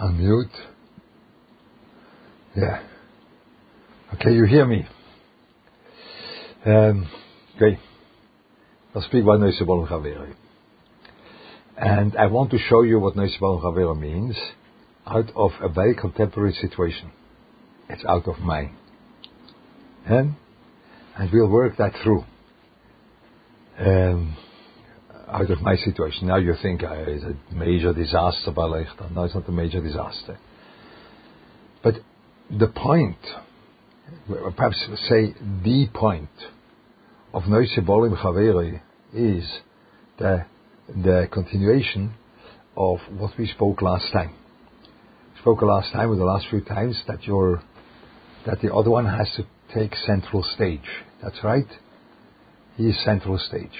Unmute. Yeah. Okay, you hear me? Um, okay. I'll speak about Neusebol Chaveri. And I want to show you what Neusebol Chaveri means out of a very contemporary situation. It's out of mine. And, and we'll work that through. Um, out of my situation. Now you think uh, it's a major disaster by Leichter. No, it's not a major disaster. But the point, perhaps say the point of Noise Bolim Chaveri is the, the continuation of what we spoke last time. We spoke last time, or the last few times, that your that the other one has to take central stage. That's right. He is central stage.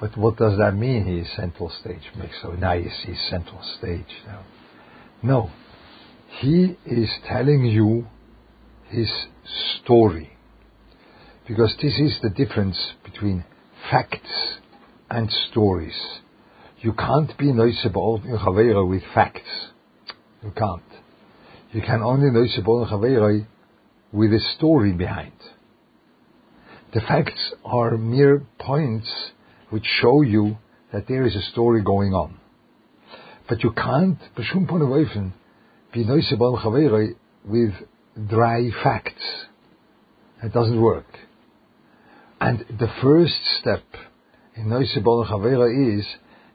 But what does that mean? He is central stage. Makes so nice. He's central stage. Now. no. He is telling you his story. Because this is the difference between facts and stories. You can't be noisable in with facts. You can't. You can only noisable in with a story behind. The facts are mere points which show you that there is a story going on. But you can't, b'shum ponevayfen, be noisebal with dry facts. It doesn't work. And the first step in noisebal chavera is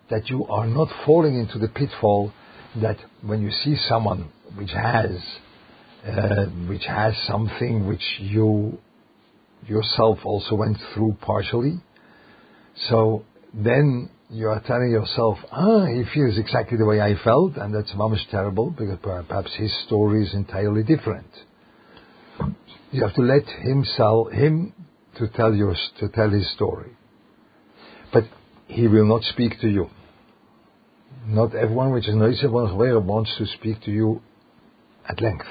that you are not falling into the pitfall that when you see someone which has uh, which has something which you yourself also went through partially, so then you are telling yourself, ah, he feels exactly the way I felt, and that's mamish terrible because perhaps his story is entirely different. You have to let him sell him to tell your to tell his story, but he will not speak to you. Not everyone which is noisy wants to speak to you at length.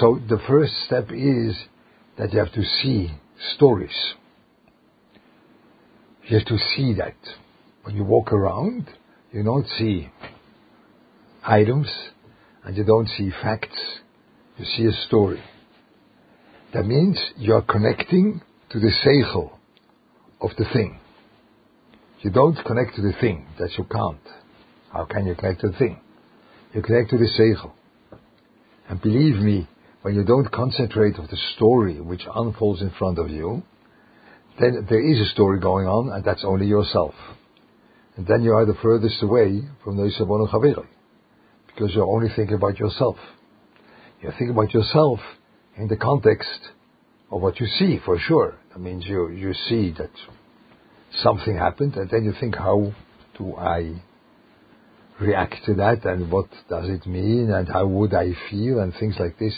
So the first step is that you have to see stories you have to see that. When you walk around, you don't see items and you don't see facts. You see a story. That means you are connecting to the seichel of the thing. You don't connect to the thing, that you can't. How can you connect to the thing? You connect to the seichel. And believe me, when you don't concentrate on the story which unfolds in front of you, then there is a story going on, and that's only yourself. And then you are the furthest away from the Yisabon Chaveri, because you're only thinking about yourself. You're thinking about yourself in the context of what you see, for sure. That means you, you see that something happened, and then you think, how do I react to that, and what does it mean, and how would I feel, and things like this.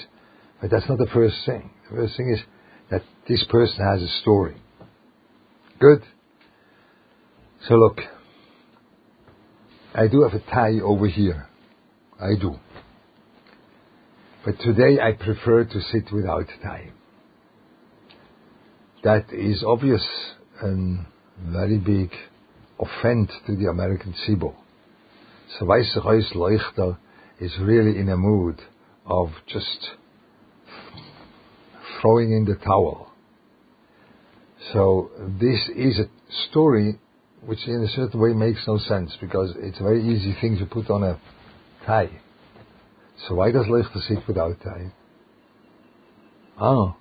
But that's not the first thing. The first thing is that this person has a story. Good. So look, I do have a tie over here. I do. But today I prefer to sit without tie. That is obvious and very big offense to the American Sibo. So Weiße Reus Leuchter is really in a mood of just throwing in the towel so this is a story which in a certain way makes no sense because it's a very easy thing to put on a tie. So why does Lechter sit without a tie? Ah,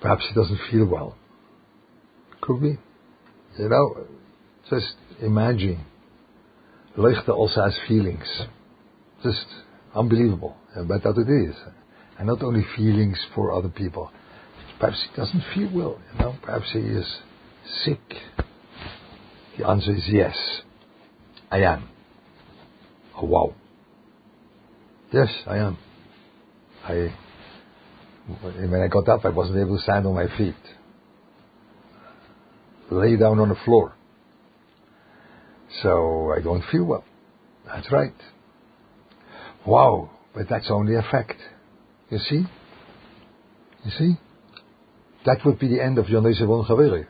perhaps he doesn't feel well. Could be. You know, just imagine. Lechter also has feelings. Just unbelievable. But that it is. And not only feelings for other people. Perhaps he doesn't feel well, you know. Perhaps he is sick. The answer is yes. I am. Oh wow. Yes, I am. I when I got up I wasn't able to stand on my feet. Lay down on the floor. So I don't feel well. That's right. Wow, but that's only a fact. You see? You see? That would be the end of Yonei Sevon Chaveri.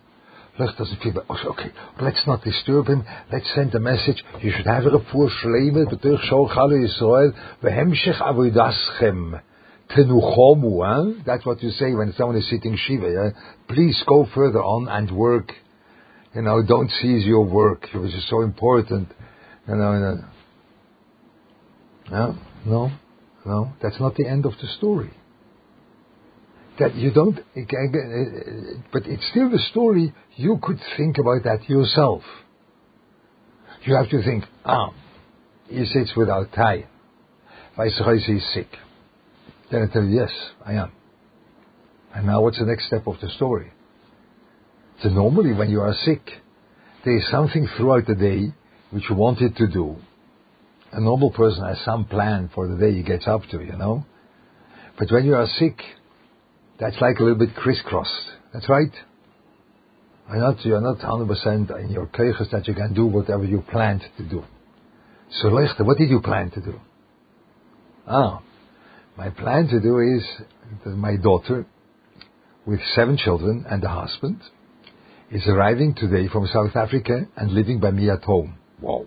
Lucht doesn't feel, oh, okay, let's not disturb him. Let's send a message. You should have a poor shleme, b'tuch shol chalu Yisrael, v'hemshech avodaschem. Tenuchomu, huh? That's what you say when someone is sitting Shiva, yeah? Please go further on and work. You know, don't seize your work, which is so important. You know. No, no, no, that's not the end of the story that you don't, but it's still the story, you could think about that yourself. You have to think, ah, he sits without tie. Vaisachais is sick. Then I tell you, yes, I am. And now what's the next step of the story? So normally when you are sick, there is something throughout the day which you wanted to do. A normal person has some plan for the day he gets up to, you know. But when you are sick, that's like a little bit crisscrossed. That's right. You're not, you're not 100% in your keiches that you can do whatever you planned to do. So, Lechter, what did you plan to do? Ah, my plan to do is that my daughter, with seven children and a husband, is arriving today from South Africa and living by me at home. Wow.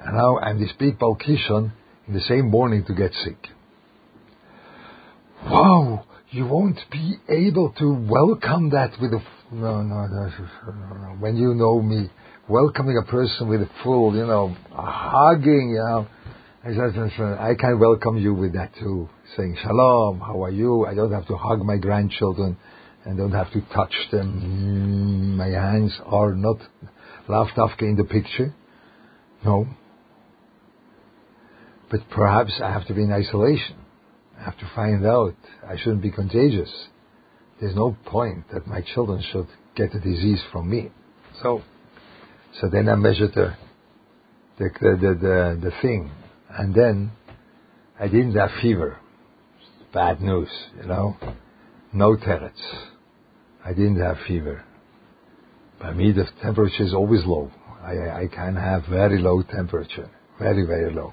And now I'm this big Balkishon in the same morning to get sick wow, you won't be able to welcome that with a, no, no, no, no, when you know me, welcoming a person with a full, you know, hugging, you know, I can welcome you with that too, saying shalom, how are you? I don't have to hug my grandchildren and don't have to touch them. Mm, my hands are not lavdafke in the picture. No. But perhaps I have to be in isolation. I have to find out. I shouldn't be contagious. There's no point that my children should get the disease from me. So, so then I measured the, the, the, the, the, thing. And then I didn't have fever. Bad news, you know. No terrets. I didn't have fever. By me, the temperature is always low. I, I can have very low temperature. Very, very low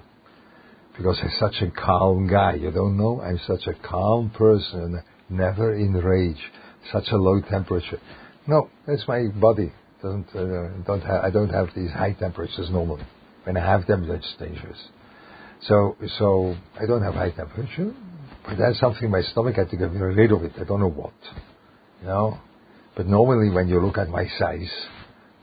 because I'm such a calm guy. You don't know? I'm such a calm person, never in rage, such a low temperature. No, that's my body. Doesn't uh, don't ha- I don't have these high temperatures normally. When I have them, that's dangerous. So so I don't have high temperature, but that's something my stomach had to get rid of it. I don't know what, you know. But normally, when you look at my size,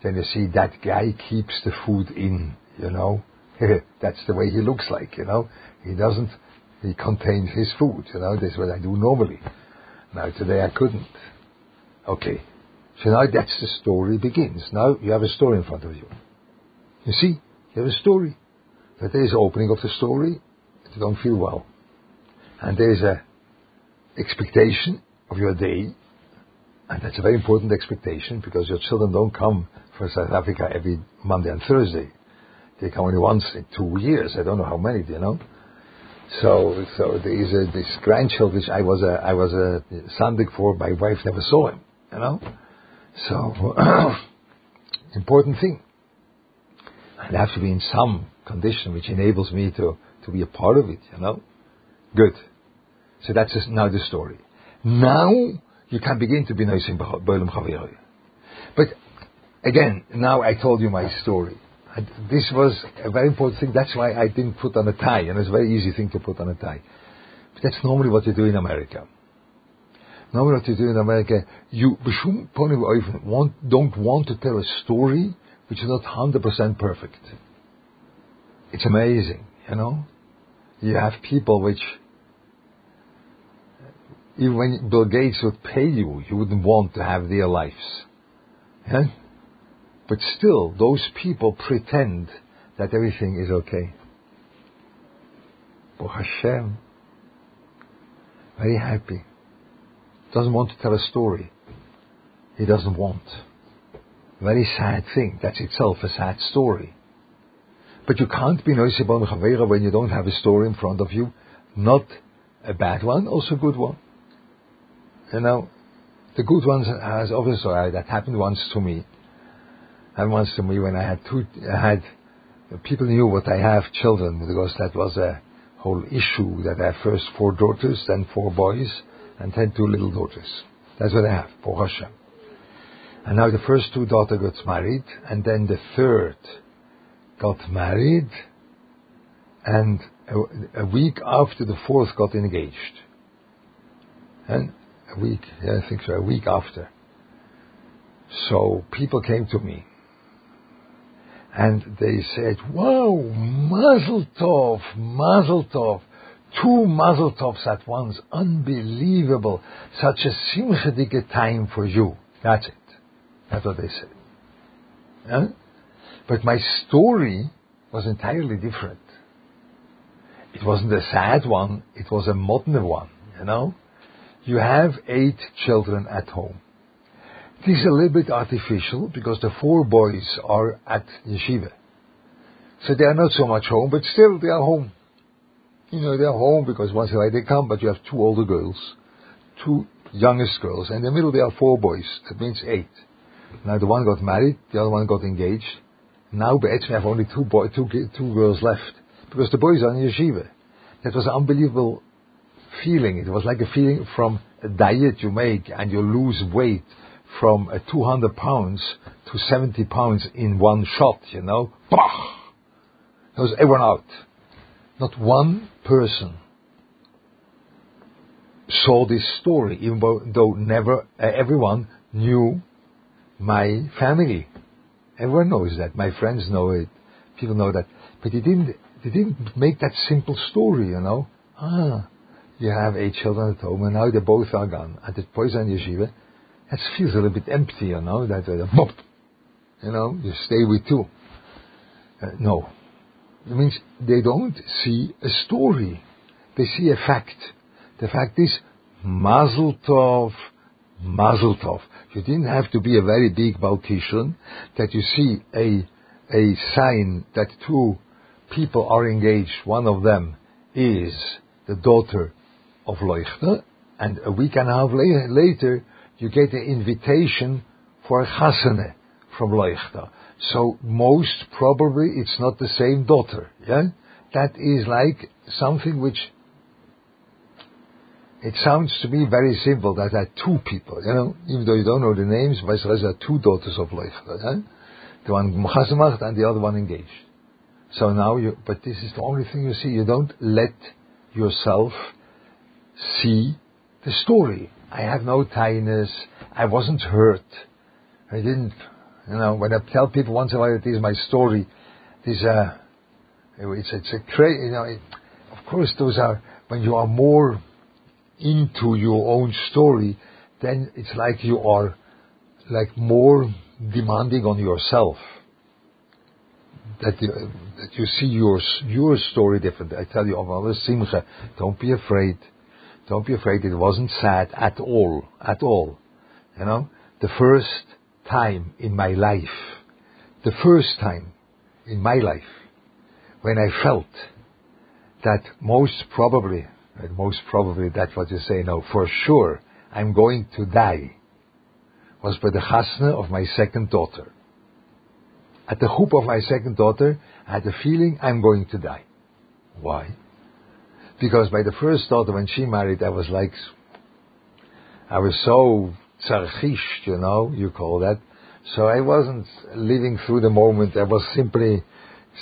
then you see that guy keeps the food in, you know That's the way he looks like, you know. He doesn't, he contains his food, you know. This is what I do normally. Now today I couldn't. Okay. So now that's the story begins. Now you have a story in front of you. You see, you have a story. But there is opening of the story, you don't feel well. And there is a expectation of your day, and that's a very important expectation because your children don't come from South Africa every Monday and Thursday. They come only once in two years. I don't know how many, you know. So, so there is a, this grandchild which I was a, I was a sandig for. My wife never saw him, you know. So, important thing. I have to be in some condition which enables me to, to be a part of it, you know. Good. So that's just now the story. Now you can begin to be nice in Boilam But again, now I told you my story this was a very important thing. That's why I didn't put on a tie, and it's a very easy thing to put on a tie. But that's normally what you do in America. Normally what you do in America, you don't want to tell a story which is not 100% perfect. It's amazing, you know? You have people which, even when Bill Gates would pay you, you wouldn't want to have their lives. Yeah? But still, those people pretend that everything is okay. But Hashem, very happy. Doesn't want to tell a story. He doesn't want. Very sad thing. That's itself a sad story. But you can't be Noisibon Chavera when you don't have a story in front of you. Not a bad one, also a good one. You know, the good ones has obviously uh, that happened once to me and once to me when I had two, I had, people knew what I have children because that was a whole issue that I have first four daughters, then four boys, and then two little daughters. That's what I have, for Hashem. And now the first two daughters got married, and then the third got married, and a, a week after the fourth got engaged. And a week, yeah, I think so, a week after. So people came to me and they said, Wow, Mazel Tov, Mazel Tov. Two Mazel Tovs at once, unbelievable. Such a simchadige time for you. That's it. That's what they said. Yeah? But my story was entirely different. It wasn't a sad one, it was a modern one, you know? You have eight children at home. This is a little bit artificial because the four boys are at yeshiva. So they are not so much home, but still they are home. You know, they are home because once in a while they come, but you have two older girls, two youngest girls, and in the middle there are four boys. That means eight. Now the one got married, the other one got engaged. Now we have only two, boy, two, two girls left because the boys are in yeshiva. That was an unbelievable feeling. It was like a feeling from a diet you make and you lose weight from uh, 200 pounds to 70 pounds in one shot, you know. Bah! There was everyone out. Not one person saw this story, even though never uh, everyone knew my family. Everyone knows that. My friends know it. People know that. But they didn't, they didn't make that simple story, you know. Ah, you have eight children at home, and now they both are gone. At the Poison Yeshiva, that feels a little bit empty, you know, that, uh, bop, you know, you stay with two. Uh, no. It means they don't see a story. They see a fact. The fact is, Mazel Tov, Mazel Tov. You didn't have to be a very big Baltician that you see a, a sign that two people are engaged. One of them is the daughter of Leuchter, and a week and a half later, you get an invitation for a chasane from Leuchter. So most probably it's not the same daughter. Yeah, that is like something which it sounds to me very simple that there are two people. You know, even though you don't know the names, vice versa, two daughters of Leuchter. Yeah? The one chasamacht and the other one engaged. So now you, but this is the only thing you see. You don't let yourself see the story. I have no tightness. I wasn't hurt. I didn't, you know, when I tell people once in a while this is my story, this, uh, it's, it's a crazy, you know, it, of course those are, when you are more into your own story, then it's like you are, like more demanding on yourself. That you, that you see your, your story different. I tell you, of Simcha, don't be afraid don't be afraid. It wasn't sad at all. At all. You know, the first time in my life, the first time in my life, when I felt that most probably, most probably that's what you say now, for sure, I'm going to die, was by the chasna of my second daughter. At the hoop of my second daughter, I had the feeling I'm going to die. Why? Because by the first daughter, when she married, I was like, I was so tzarchisht, you know, you call that. So I wasn't living through the moment. I was simply,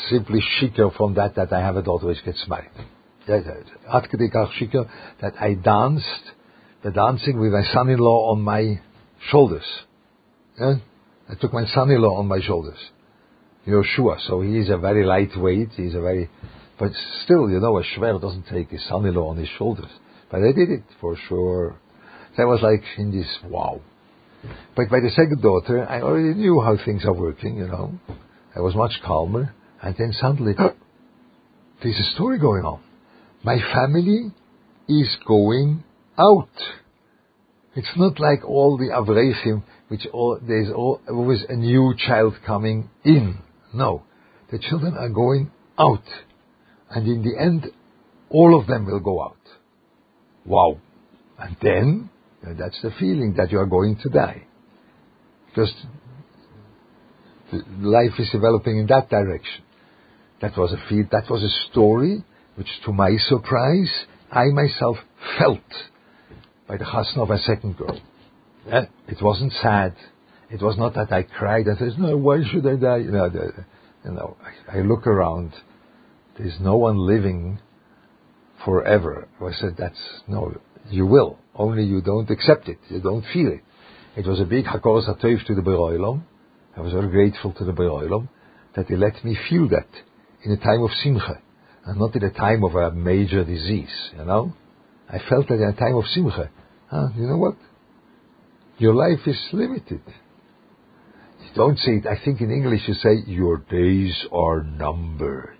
simply shikar from that, that I have a daughter which gets married. that I danced, the dancing with my son-in-law on my shoulders. Yeah? I took my son-in-law on my shoulders. Yoshua, so he is a very lightweight, he's a very but still, you know, a Shver doesn't take his son-in-law on his shoulders. But I did it for sure. That was like in this wow. But by the second daughter, I already knew how things are working, you know. I was much calmer. And then suddenly, there's a story going on. My family is going out. It's not like all the Avrechim, which all, there's always a new child coming in. No. The children are going out. And in the end, all of them will go out. Wow. And then, that's the feeling that you are going to die. Because life is developing in that direction. That was a feel, that was a story which, to my surprise, I myself felt by the chasna of a second girl. Yeah? It wasn't sad. It was not that I cried and said, no, why should I die? You know, the, you know I, I look around. There's no one living forever. I said, that's, no, you will. Only you don't accept it. You don't feel it. It was a big hakos hatov to the Beroilom. I was very grateful to the Beroilom that he let me feel that in a time of simcha and not in a time of a major disease, you know? I felt that in a time of simcha. Huh? You know what? Your life is limited. You don't say it. I think in English you say, your days are numbered.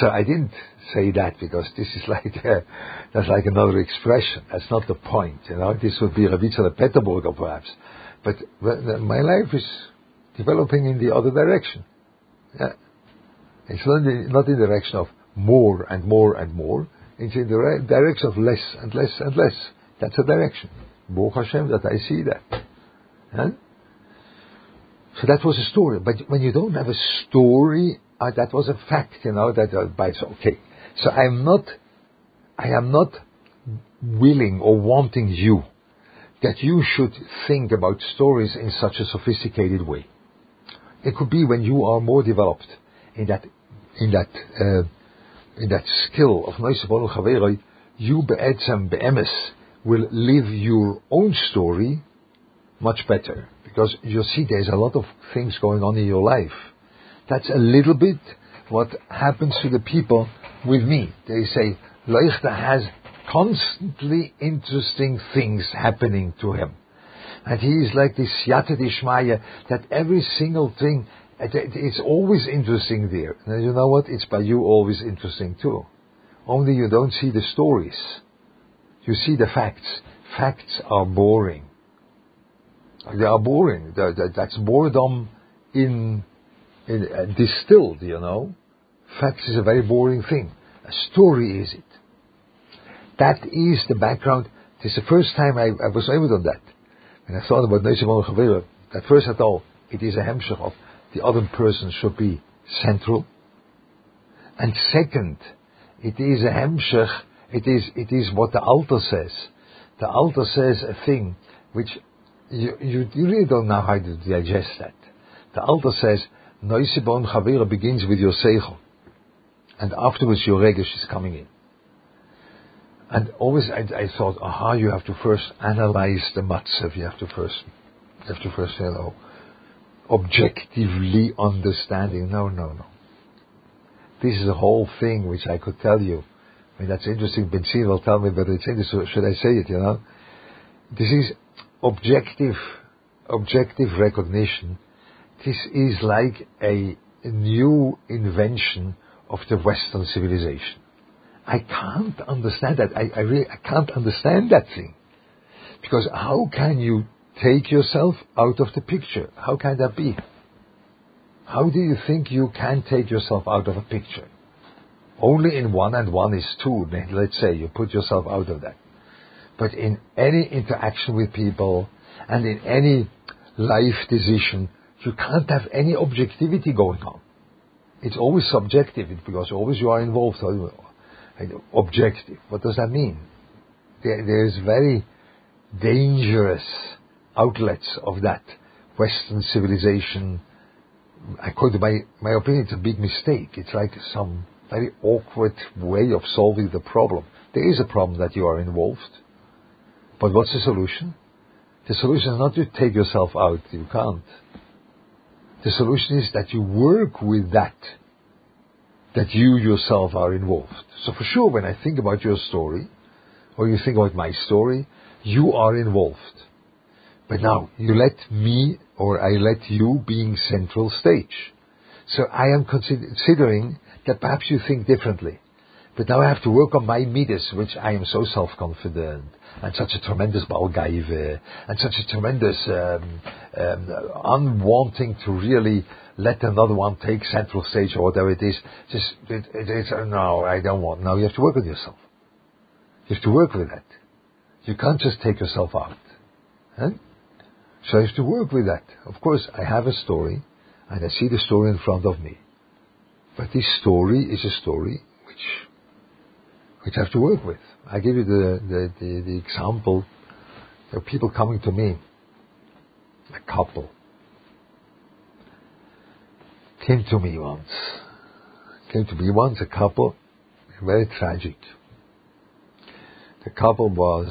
So I didn't say that because this is like, uh, that's like another expression. That's not the point, you know? This would be Ravitza Peterburger perhaps. But my life is developing in the other direction. Yeah. It's not in, not in the direction of more and more and more. It's in the direction of less and less and less. That's a direction. Baruch Hashem that I see that. Huh? So that was a story. But when you don't have a story, uh, that was a fact, you know, that uh, by so okay. So I'm not, I am not willing or wanting you that you should think about stories in such a sophisticated way. It could be when you are more developed in that in that uh, in that skill of Noisabonu Chaveroi, you be'etzem be'emes will live your own story much better. Because you see there's a lot of things going on in your life. That's a little bit what happens to the people with me. They say, Leuchter has constantly interesting things happening to him. And he is like this Yata Dishmaya, that every single thing it's always interesting there. And you know what? It's by you always interesting too. Only you don't see the stories. You see the facts. Facts are boring. They are boring. That's boredom in, in uh, distilled, you know. Facts is a very boring thing. A story is it. That is the background. It is the first time I, I was able to do that. When I thought about Neishimon Chavira, at first I thought it is a hemshach of the other person should be central. And second, it is a hemshech, it is, it is what the Alter says. The Alter says a thing which you, you, you really don't know how to digest that. The Alter says, Noisibon Chavira begins with your Seichel. And afterwards your Regesh is coming in. And always I, I, thought, aha, you have to first analyze the matzav. You have to first, you have to first say, oh, objectively understanding. No, no, no. This is a whole thing which I could tell you. I mean, that's interesting. Benzin will tell me whether it's interesting. Should I say it, you know? This is objective, objective recognition. This is like a, new invention of the Western civilization. I can't understand that. I, I really, I can't understand that thing. Because how can you take yourself out of the picture. How can that be? How do you think you can take yourself out of a picture? Only in one and one is two, let's say you put yourself out of that. But in any interaction with people and in any life decision, you can't have any objectivity going on. It's always subjective because always you are involved. Objective. What does that mean? There, there is very dangerous outlets of that Western civilization. According to my, my opinion, it's a big mistake. It's like some very awkward way of solving the problem. There is a problem that you are involved. But what's the solution? The solution is not to take yourself out. You can't. The solution is that you work with that, that you yourself are involved. So for sure, when I think about your story, or you think about my story, you are involved. But now, you let me or I let you being central stage. So I am considering that perhaps you think differently. But now I have to work on my midas, which I am so self-confident, and such a tremendous balgaive, and such a tremendous um, um, unwanting to really let another one take central stage or whatever it is. Just it, it, it's uh, no, I don't want. Now you have to work with yourself. You have to work with that. You can't just take yourself out. Huh? So I have to work with that. Of course, I have a story, and I see the story in front of me. But this story is a story which, which I have to work with. I give you the, the, the, the example of people coming to me, a couple, came to me once. Came to me once, a couple, very tragic. The couple was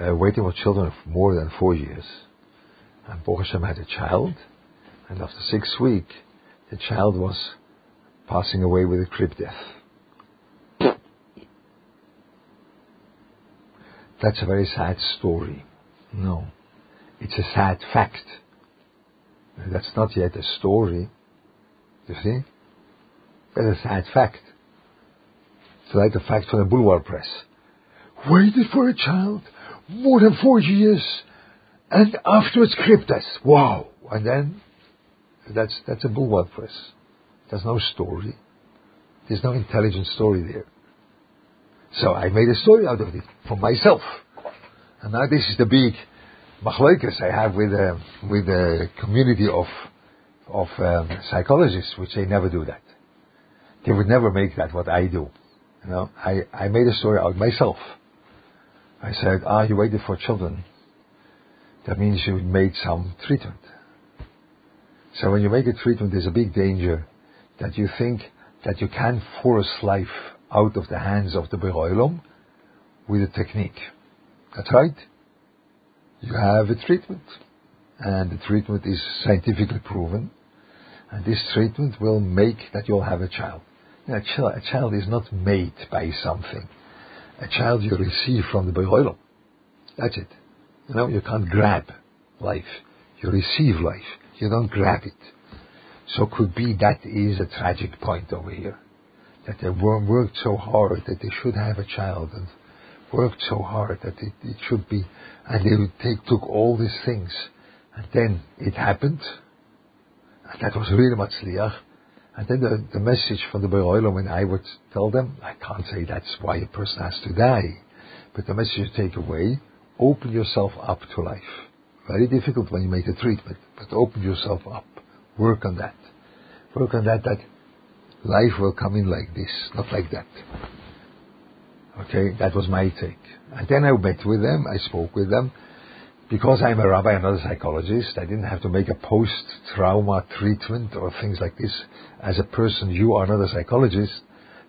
uh, waiting for children for more than four years. And Baruch had a child, and after six weeks, the child was passing away with a crib death. That's a very sad story. No. It's a sad fact. That's not yet a story. You see? That's a sad fact. It's like a fact from the Boulevard Press. Waited for a child more than four years and afterwards death. Wow. And then that's that's a Boulevard Press. There's no story. There's no intelligent story there. So I made a story out of it for myself. And now this is the big machlokes I have with uh, with a community of of um, psychologists, which they never do that. They would never make that what I do. You know, I, I made a story out myself. I said, ah, you waited for children. That means you made some treatment. So when you make a treatment, there's a big danger that you think that you can force life out of the hands of the Beroilom with a technique. That's right. You have a treatment, and the treatment is scientifically proven, and this treatment will make that you'll have a child. a, child a child is not made by something. A child you receive from the Beroilom. That's it. You know, you can't grab life. You receive life. You don't grab it. So could be that is a tragic point over here. That they worked so hard that they should have a child and worked so hard that it, it should be, and they take, took all these things. And then it happened. And that was really matzliach. And then the, the message from the Beroilom, when I would tell them, I can't say that's why a person has to die, but the message you take away, open yourself up to life. Very difficult when you make a treatment, but open yourself up. Work on that. Work on that, that life will come in like this, not like that. Okay, that was my take. And then I met with them, I spoke with them. Because I'm a rabbi and not a psychologist, I didn't have to make a post-trauma treatment or things like this. As a person, you are not a psychologist.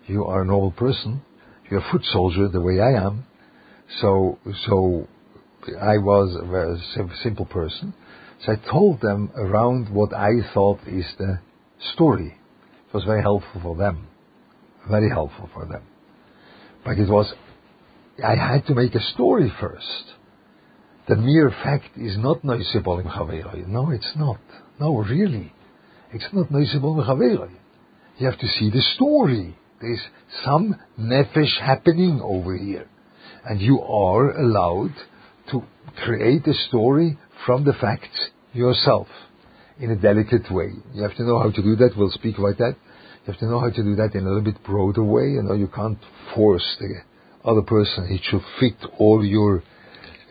You are a normal person. You're a foot soldier the way I am. So, so I was a very simple person. So I told them around what I thought is the story. It was very helpful for them. Very helpful for them. But it was, I had to make a story first. The mere fact is not noisable in No, it's not. No, really. It's not noisable in You have to see the story. There's some nefesh happening over here. And you are allowed to create a story from the facts yourself in a delicate way. You have to know how to do that. We'll speak about that. You have to know how to do that in a little bit broader way. You know, you can't force the other person. It should fit all your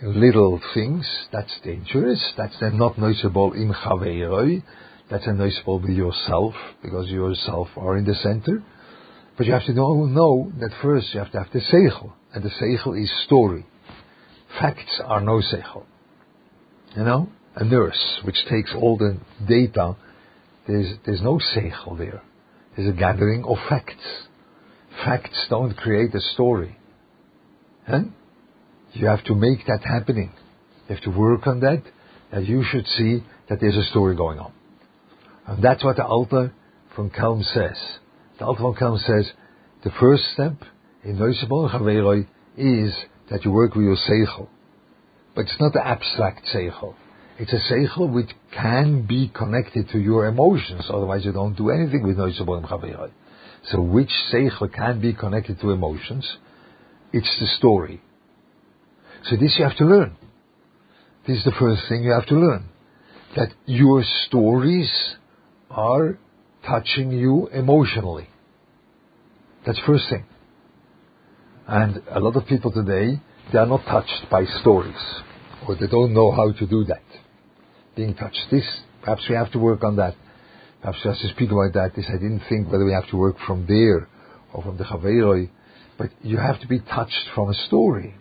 little things. That's dangerous. That's then not noticeable in chaveiroi. That's noticeable with yourself because you yourself are in the center. But you have to know, know that first you have to have the seichel, and the seichel is story. Facts are no seichel. You know, a nurse which takes all the data. There's there's no seichel there. There's a gathering of facts. Facts don't create a story. Huh? You have to make that happening. You have to work on that. That you should see that there's a story going on. And that's what the Alter from Kelm says. The Alter from Kelm says the first step in Neusebon is that you work with your seichel. But it's not the abstract seichel. It's a seichel which can be connected to your emotions, otherwise you don't do anything with Neusebon Chaveroi. So which seichel can be connected to emotions? It's the story. So this you have to learn. This is the first thing you have to learn. That your stories are touching you emotionally. That's first thing. And a lot of people today, they are not touched by stories, or they don't know how to do that. Being touched. This, perhaps we have to work on that. Perhaps we have to speak about that. This, I didn't think whether we have to work from there or from the Chaveroi, but you have to be touched from a story.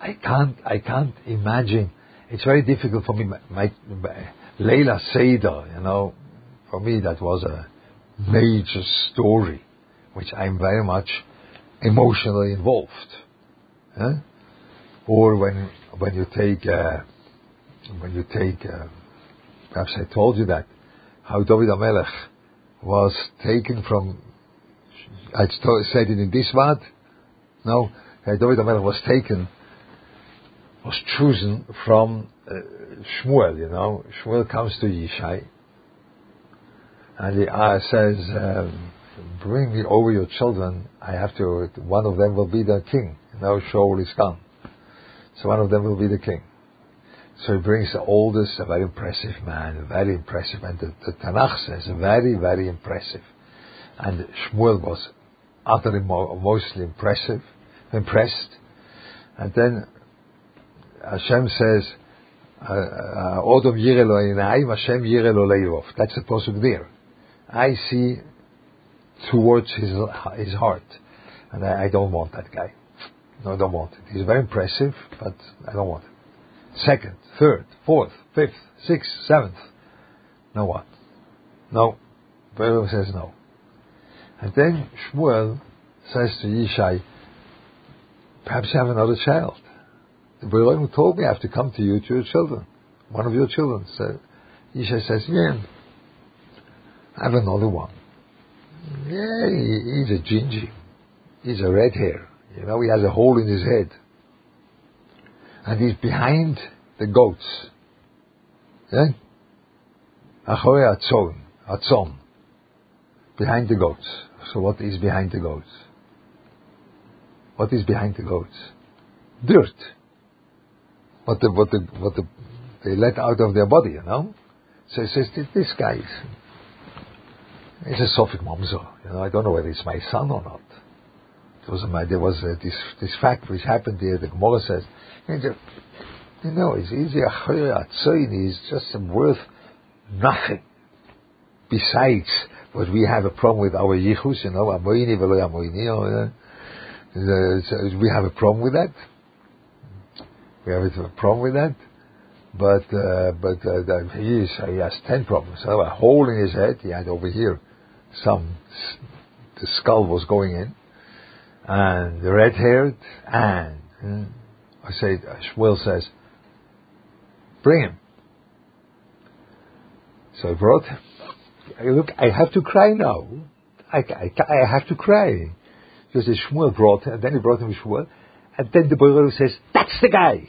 I can't, I can't imagine. It's very difficult for me. My, my, Leila Seder, you know, for me that was a major story, which I'm very much emotionally involved. Eh? Or when when you take uh, when you take uh, perhaps I told you that how David Amelech was taken from I said it in this word. No, uh, David Amelech was taken was chosen from uh, Shmuel. You know, Shmuel comes to Yishai and he uh, says. Um, bring me over your children. I have to, one of them will be the king. Now Shaul is gone. So one of them will be the king. So he brings the oldest, a very impressive man, a very impressive. man. the, the Tanakh says, very, very impressive. And Shmuel was utterly mostly impressive, impressed. And then Hashem says, uh, uh, Odom yirelo Hashem yirelo That's the possible there. I see towards his his heart, and I, I don't want that guy. No, I don't want it. He's very impressive, but I don't want it. Second, third, fourth, fifth, sixth, seventh. No what? No. Bible says no. And then Shmuel says to Yishai, perhaps you have another child. Baruch told me I have to come to you to your children. One of your children. So Yishai says, yeah, I have another one. Yeah, he's a gingy. He's a red hair. You know, he has a hole in his head. And he's behind the goats. Yeah? Achore atzon. Atzon. Behind the goats. So what is behind the goats? What is behind the goats? Dirt. What the, what the, what the, they let out of their body, you know? So he says, this guy is a Sophic Mamzer. You know, I don't know whether it's my son or not. Was my, there was uh, this this fact which happened there. The Gemara says, you know, it's easy. He's just worth nothing. Besides what we have a problem with our yichus, you know, amoini velo amoini. We have a problem with that. We have a problem with that. But uh, but uh, he, is, he has ten problems. So a hole in his head he had over here some the skull was going in, and the red haired, and mm, I say, Will says, bring him. So I brought him. Look, I have to cry now. I, I, I have to cry. Because the Shmuel brought him, and then he brought him Shmuel, and then the boy says, that's the guy.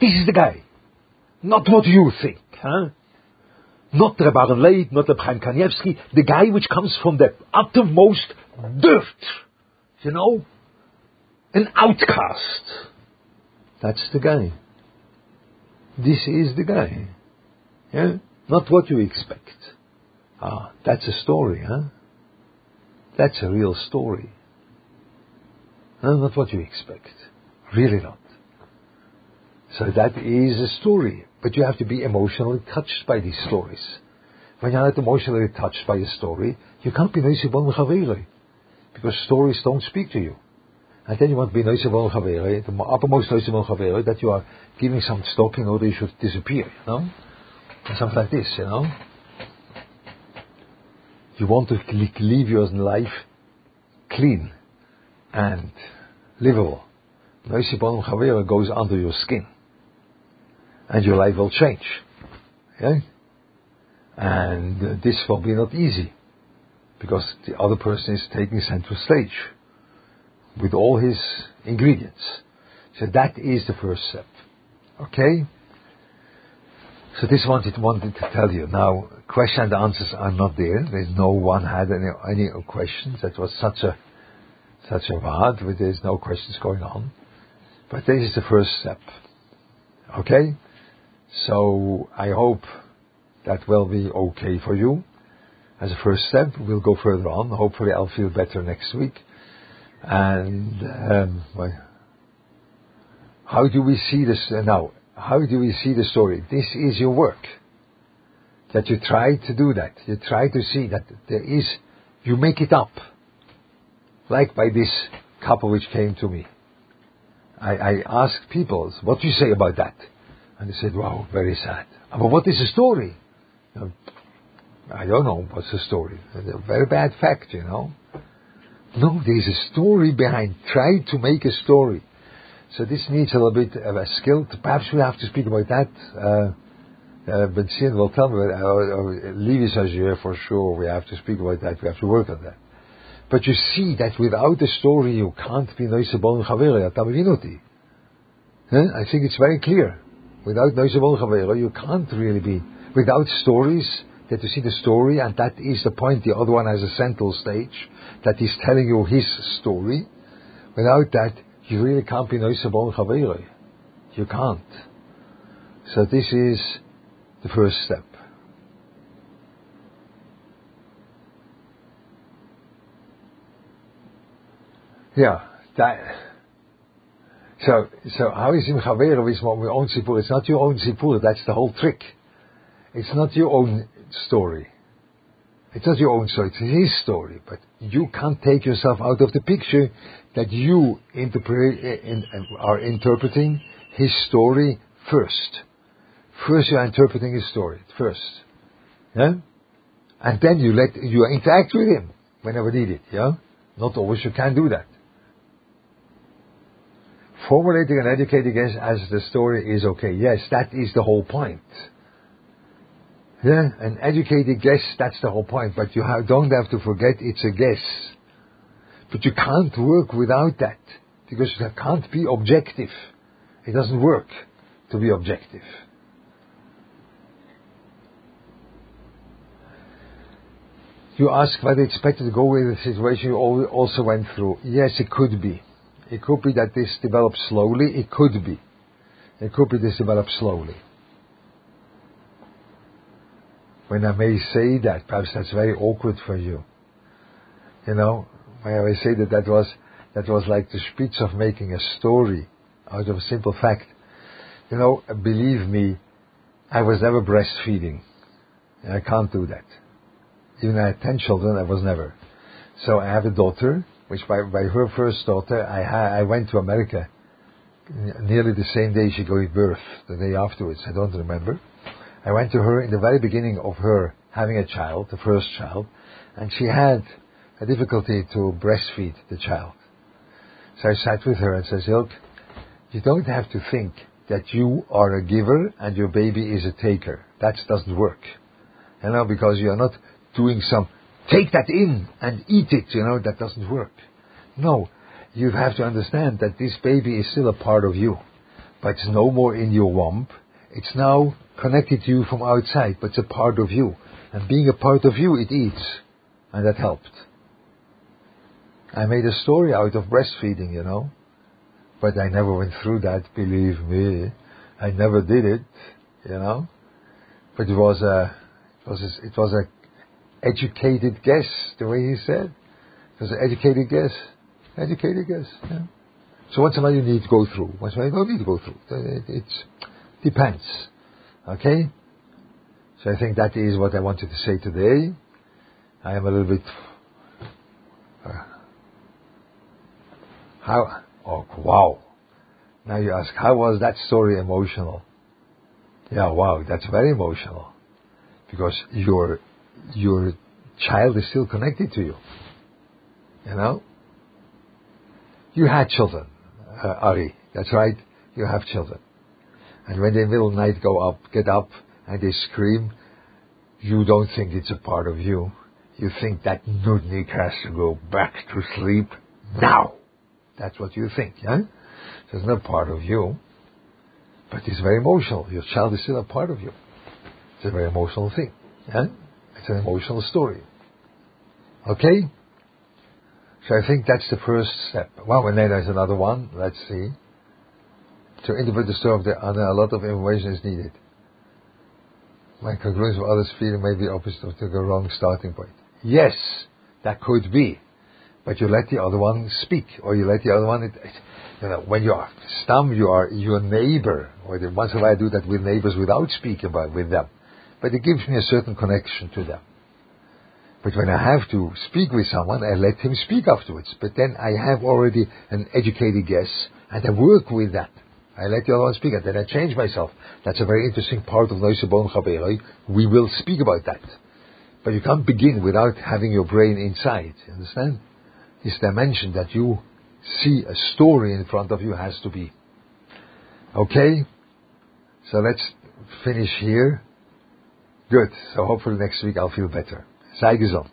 This is the guy. Not what you think, huh? Not Reb Aaron Leib, not Reb Chaim Kanievsky, the guy which comes from the uttermost dirt, you know, an outcast. That's the guy. This is the guy. Yeah? Not what you expect. Ah, that's a story, huh? That's a real story. No, not what you expect. Really not. So that is a story. But you have to be emotionally touched by these stories. When you're not emotionally touched by a story, you can't be Neisibon Chaveri. Because stories don't speak to you. And then you want to be Neisibon Chaveri, the uppermost Neisibon Chaveri, that you are giving some stock in order you should disappear, you know? And something like this, you know? You want to leave your life clean and livable. Neisibon Chaveri goes under your skin and your life will change. Okay? And this will be not easy because the other person is taking center stage with all his ingredients. So that is the first step. Okay? So this wanted wanted to tell you. Now, question and answers are not there. There's no one had any any questions. That was such a such a word. There's no questions going on. But this is the first step. Okay? So I hope that will be okay for you. As a first step, we'll go further on. Hopefully, I'll feel better next week. And um, how do we see this uh, now? How do we see the story? This is your work. That you try to do that. You try to see that there is. You make it up. Like by this couple which came to me. I, I asked people, what do you say about that? And he said, wow, very sad. But what is the story? I don't know what's the story. A very bad fact, you know. No, there's a story behind. Try to make a story. So this needs a little bit of a skill. Perhaps we have to speak about that. Uh, uh, but Sin will tell me, uh, Levi says, for sure, we have to speak about that. We have to work on that. But you see that without a story, you can't be Noisabon Chaveri, Atavinuti. I think it's very clear. Without Noisabon Chaveri, you can't really be. Without stories, that you see the story, and that is the point. The other one has a central stage that is telling you his story. Without that, you really can't be Noisabon Chaviroi. You can't. So this is the first step. Yeah, that. So, so how is him Chavero with my own Sipur? It's not your own Sipur, that's the whole trick. It's not your own story. It's not your own story, it's his story. But you can't take yourself out of the picture that you interpret, in, uh, are interpreting his story first. First you are interpreting his story, first. Yeah? And then you let, you interact with him whenever needed, yeah? Not always you can do that. Formulating and educating as the story is okay. Yes, that is the whole point. Yeah, an educated guess, that's the whole point. But you have, don't have to forget it's a guess. But you can't work without that. Because you can't be objective. It doesn't work to be objective. You ask whether expected to go with the situation you also went through. Yes, it could be. It could be that this develops slowly. It could be. It could be this develops slowly when I may say that, perhaps that's very awkward for you. You know, when I say that that was, that was like the speech of making a story out of a simple fact. You know, believe me, I was never breastfeeding. I can't do that. Even I had ten children, I was never. So I have a daughter, which by, by her first daughter, I, I went to America nearly the same day she gave birth, the day afterwards, I don't remember. I went to her in the very beginning of her having a child, the first child, and she had a difficulty to breastfeed the child. So I sat with her and said, look, you don't have to think that you are a giver and your baby is a taker. That doesn't work. You know, because you're not doing some, take that in and eat it, you know, that doesn't work. No, you have to understand that this baby is still a part of you, but it's no more in your womb. It's now connected to you from outside, but it's a part of you. And being a part of you, it eats. And that helped. I made a story out of breastfeeding, you know. But I never went through that, believe me. I never did it, you know. But it was a, it was a, it was a educated guess, the way he said. Was an educated guess. Educated guess, yeah. So once in a while you need to go through. Once in a while you don't need to go through. It, depends. Okay? So I think that is what I wanted to say today. I am a little bit. Uh, how? Oh, wow. Now you ask, how was that story emotional? Yeah, wow, that's very emotional. Because your, your child is still connected to you. You know? You had children, uh, Ari. That's right. You have children. And when they middle of night go up, get up, and they scream, you don't think it's a part of you. You think that nudnik has to go back to sleep now. That's what you think, yeah? So it's not part of you, but it's very emotional. Your child is still a part of you. It's a very emotional thing, yeah? It's an emotional story. Okay? So I think that's the first step. Well, and then there's another one. Let's see. To interpret the story of the other, a lot of information is needed. My conclusion of others' feeling may be opposite of the wrong starting point. Yes, that could be. But you let the other one speak, or you let the other one, it, it, you know, when you are stum, you are your neighbor, or the, once in a while I do that with neighbors without speaking about with them. But it gives me a certain connection to them. But when I have to speak with someone, I let him speak afterwards. But then I have already an educated guess, and I work with that. I let the other one speak, and then I change myself. That's a very interesting part of Noisabon Chaberoi. We will speak about that. But you can't begin without having your brain inside. You understand? This dimension that you see a story in front of you has to be. Okay? So let's finish here. Good. So hopefully next week I'll feel better. Sei gesund.